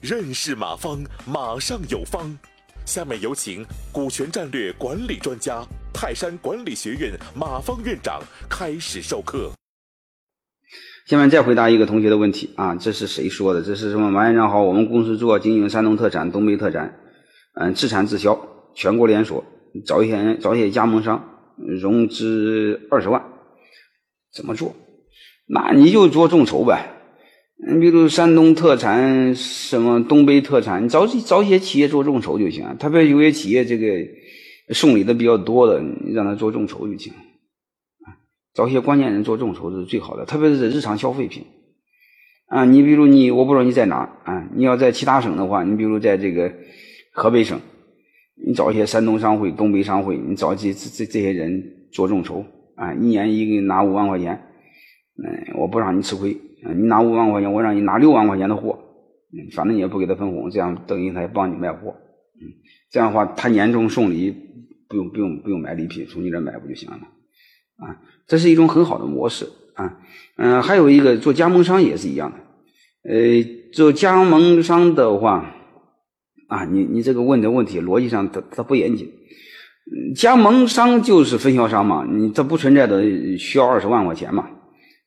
认识马方，马上有方。下面有请股权战略管理专家、泰山管理学院马方院长开始授课。下面再回答一个同学的问题啊，这是谁说的？这是什么？马院长好，我们公司主要经营山东特产、东北特产，嗯，自产自销，全国连锁，找一些，找一些加盟商，融资二十万，怎么做？那你就做众筹呗。你比如山东特产，什么东北特产，你找找一些企业做众筹就行。特别有些企业这个送礼的比较多的，你让他做众筹就行。找一些关键人做众筹是最好的，特别是日常消费品。啊，你比如你，我不知道你在哪啊？你要在其他省的话，你比如在这个河北省，你找一些山东商会、东北商会，你找这这这这些人做众筹啊，一年一个拿五万块钱，嗯，我不让你吃亏。你拿五万块钱，我让你拿六万块钱的货，反正你也不给他分红，这样等于他帮你卖货，嗯，这样的话他年终送礼不用不用不用买礼品，从你这买不就行了吗？啊，这是一种很好的模式啊，嗯，还有一个做加盟商也是一样的，呃，做加盟商的话，啊，你你这个问的问题逻辑上它它不严谨，加盟商就是分销商嘛，你这不存在的需要二十万块钱嘛。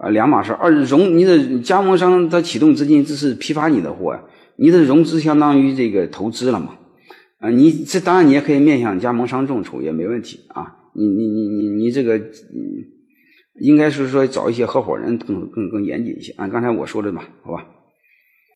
啊，两码事。二融你的加盟商他启动资金，这是批发你的货呀，你的融资相当于这个投资了嘛？啊，你这当然你也可以面向加盟商众筹也没问题啊。你你你你你这个，应该是说找一些合伙人更更更严谨一些。按刚才我说的嘛，好吧。